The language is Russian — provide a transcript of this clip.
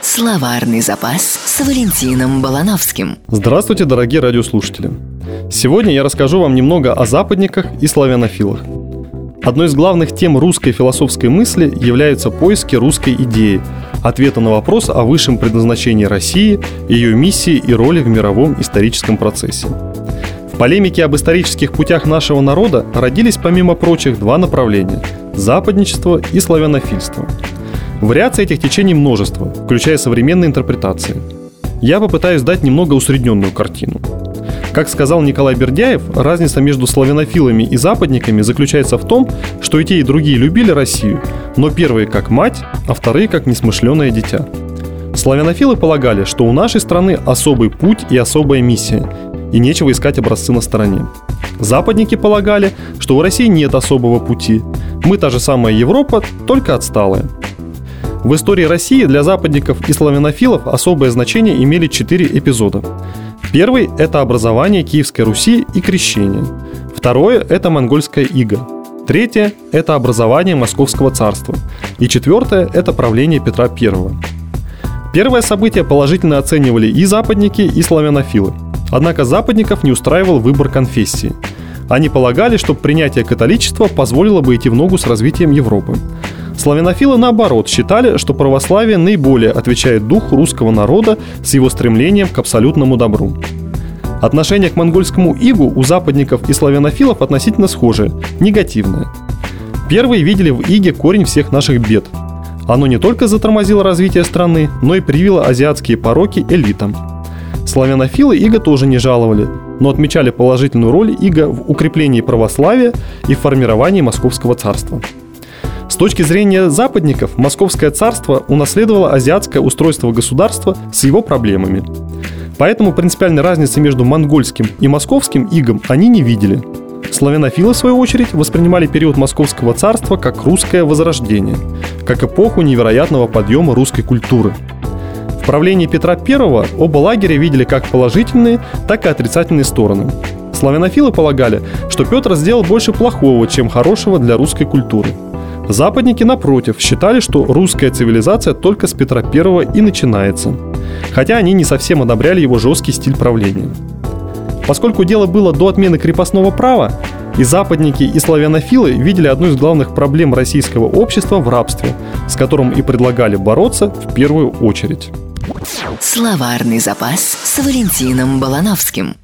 Словарный запас с Валентином Балановским. Здравствуйте, дорогие радиослушатели. Сегодня я расскажу вам немного о западниках и славянофилах. Одной из главных тем русской философской мысли являются поиски русской идеи, ответа на вопрос о высшем предназначении России, ее миссии и роли в мировом историческом процессе. В полемике об исторических путях нашего народа родились, помимо прочих, два направления – западничество и славянофильство. Вариаций этих течений множество, включая современные интерпретации. Я попытаюсь дать немного усредненную картину. Как сказал Николай Бердяев, разница между славянофилами и западниками заключается в том, что и те, и другие любили Россию, но первые как мать, а вторые как несмышленое дитя. Славянофилы полагали, что у нашей страны особый путь и особая миссия, и нечего искать образцы на стороне. Западники полагали, что у России нет особого пути. Мы та же самая Европа, только отсталая. В истории России для западников и славянофилов особое значение имели четыре эпизода. Первый – это образование Киевской Руси и крещение. Второе – это монгольская ига. Третье – это образование Московского царства. И четвертое – это правление Петра I. Первое событие положительно оценивали и западники, и славянофилы. Однако западников не устраивал выбор конфессии. Они полагали, что принятие католичества позволило бы идти в ногу с развитием Европы. Славянофилы, наоборот, считали, что православие наиболее отвечает духу русского народа с его стремлением к абсолютному добру. Отношение к монгольскому игу у западников и славянофилов относительно схожее, негативное. Первые видели в иге корень всех наших бед. Оно не только затормозило развитие страны, но и привило азиатские пороки элитам – Славянофилы Иго тоже не жаловали, но отмечали положительную роль Иго в укреплении православия и в формировании Московского царства. С точки зрения западников, Московское царство унаследовало азиатское устройство государства с его проблемами. Поэтому принципиальной разницы между монгольским и московским игом они не видели. Славянофилы, в свою очередь, воспринимали период Московского царства как русское возрождение, как эпоху невероятного подъема русской культуры – в правлении Петра I оба лагеря видели как положительные, так и отрицательные стороны. Славянофилы полагали, что Петр сделал больше плохого, чем хорошего для русской культуры. Западники, напротив, считали, что русская цивилизация только с Петра I и начинается. Хотя они не совсем одобряли его жесткий стиль правления. Поскольку дело было до отмены крепостного права, и западники, и славянофилы видели одну из главных проблем российского общества в рабстве, с которым и предлагали бороться в первую очередь. Словарный запас с Валентином Балановским.